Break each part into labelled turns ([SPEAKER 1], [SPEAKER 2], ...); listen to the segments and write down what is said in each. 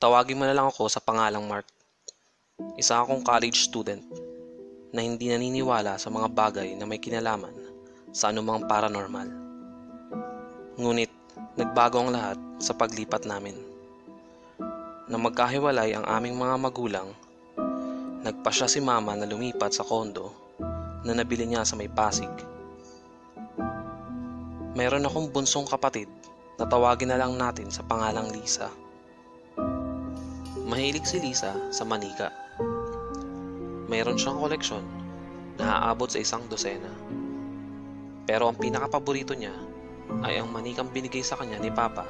[SPEAKER 1] Tawagin mo na lang ako sa pangalang Mark. Isa akong college student na hindi naniniwala sa mga bagay na may kinalaman sa anumang paranormal. Ngunit nagbago ang lahat sa paglipat namin. Nang magkahiwalay ang aming mga magulang, nagpa siya si mama na lumipat sa kondo na nabili niya sa may Pasig. Mayroon akong bunsong kapatid na tawagin na lang natin sa pangalang Lisa. Mahilig si Lisa sa manika. Mayroon siyang koleksyon na aabot sa isang dosena. Pero ang pinakapaborito niya ay ang manikang binigay sa kanya ni Papa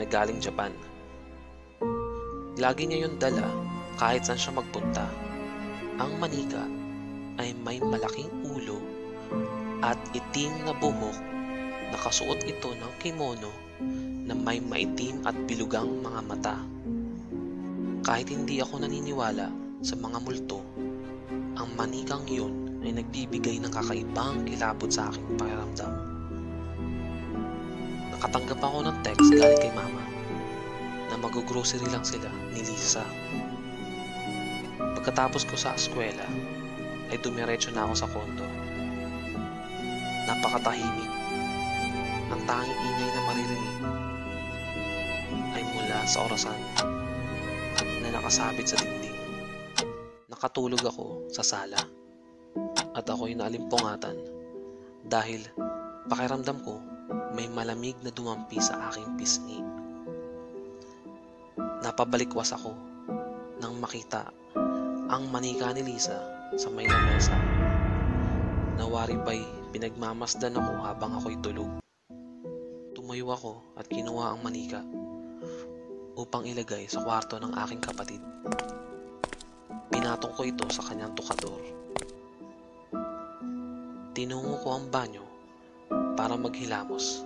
[SPEAKER 1] na galing Japan. Lagi niya yung dala kahit saan siya magpunta. Ang manika ay may malaking ulo at itim na buhok. Nakasuot ito ng kimono na may maitim at bilugang mga mata. Kahit hindi ako naniniwala sa mga multo, ang manikang yun ay nagbibigay ng kakaibang kilabot sa aking pakiramdam. Nakatanggap ako ng text galing kay mama na mag-grocery lang sila ni Lisa. Pagkatapos ko sa eskwela, ay dumiretso na ako sa kondo. Napakatahimik. Ang tanging ingay na maririnig ay mula sa orasan na nakasabit sa dingding. Nakatulog ako sa sala at ako'y naalimpungatan dahil pakiramdam ko may malamig na dumampi sa aking pisngi. Napabalikwas ako nang makita ang manika ni Lisa sa may lamesa. Nawari pa'y pinagmamasdan ako habang ako'y tulog. Tumayo ako at kinuha ang manika upang ilagay sa kwarto ng aking kapatid. Pinatong ko ito sa kanyang tukador. Tinungo ko ang banyo para maghilamos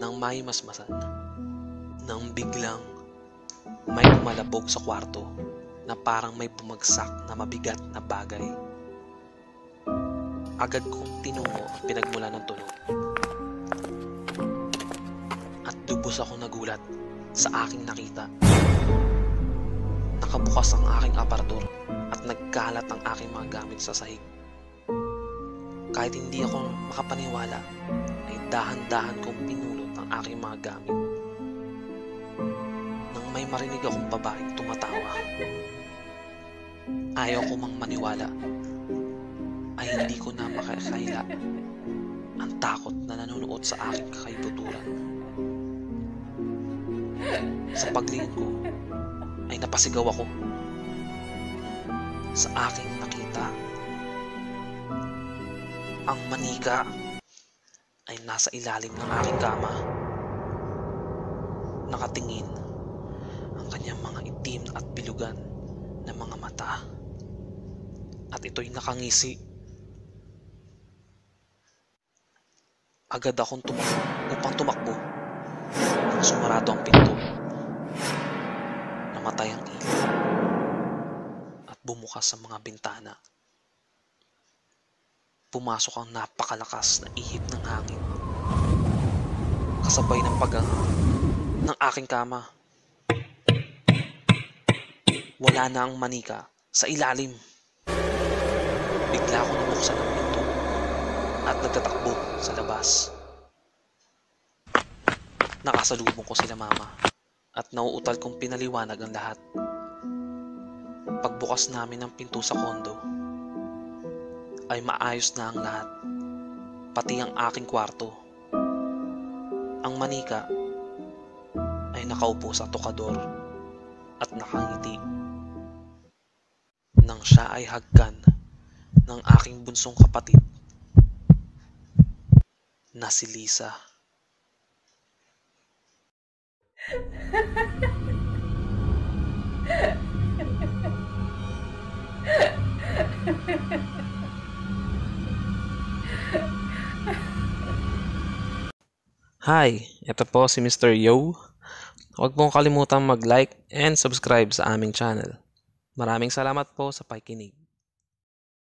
[SPEAKER 1] nang may masmasan. Nang biglang may pumalabog sa kwarto na parang may bumagsak na mabigat na bagay. Agad kong tinungo ang pinagmula ng tunog. At lubos ako nagulat sa aking nakita. Nakabukas ang aking aparador at nagkalat ang aking mga gamit sa sahig. Kahit hindi ako makapaniwala, ay dahan-dahan kong pinulot ang aking mga gamit. Nang may marinig akong babaeng tumatawa. Ayaw ko mang maniwala ay hindi ko na makakaila ang takot na nanonood sa aking kakaibuturan. Sa paglingin ko ay napasigaw ako sa aking nakita. Ang manika ay nasa ilalim ng aking kama. Nakatingin ang kanyang mga itim at bilugan na mga mata. At ito'y nakangisi. Agad akong tumakbo upang tumakbo. Sumarado ang pinto. Namatay ang ilaw. At bumukas sa mga bintana. Pumasok ang napakalakas na ihip ng hangin. Kasabay ng pagang ng aking kama. Wala na ang manika sa ilalim. Bigla ko nabuksan ang pinto at nagtatakbo sa labas. Nakasalubong ko sila mama at nauutal kong pinaliwanag ang lahat. Pagbukas namin ng pinto sa kondo, ay maayos na ang lahat, pati ang aking kwarto. Ang manika ay nakaupo sa tokador at nakangiti. Nang siya ay hagkan ng aking bunsong kapatid na si Lisa. Hi, ito po si Mr. Yo. Huwag mong kalimutang mag-like and subscribe sa aming channel. Maraming salamat po sa pakikinig.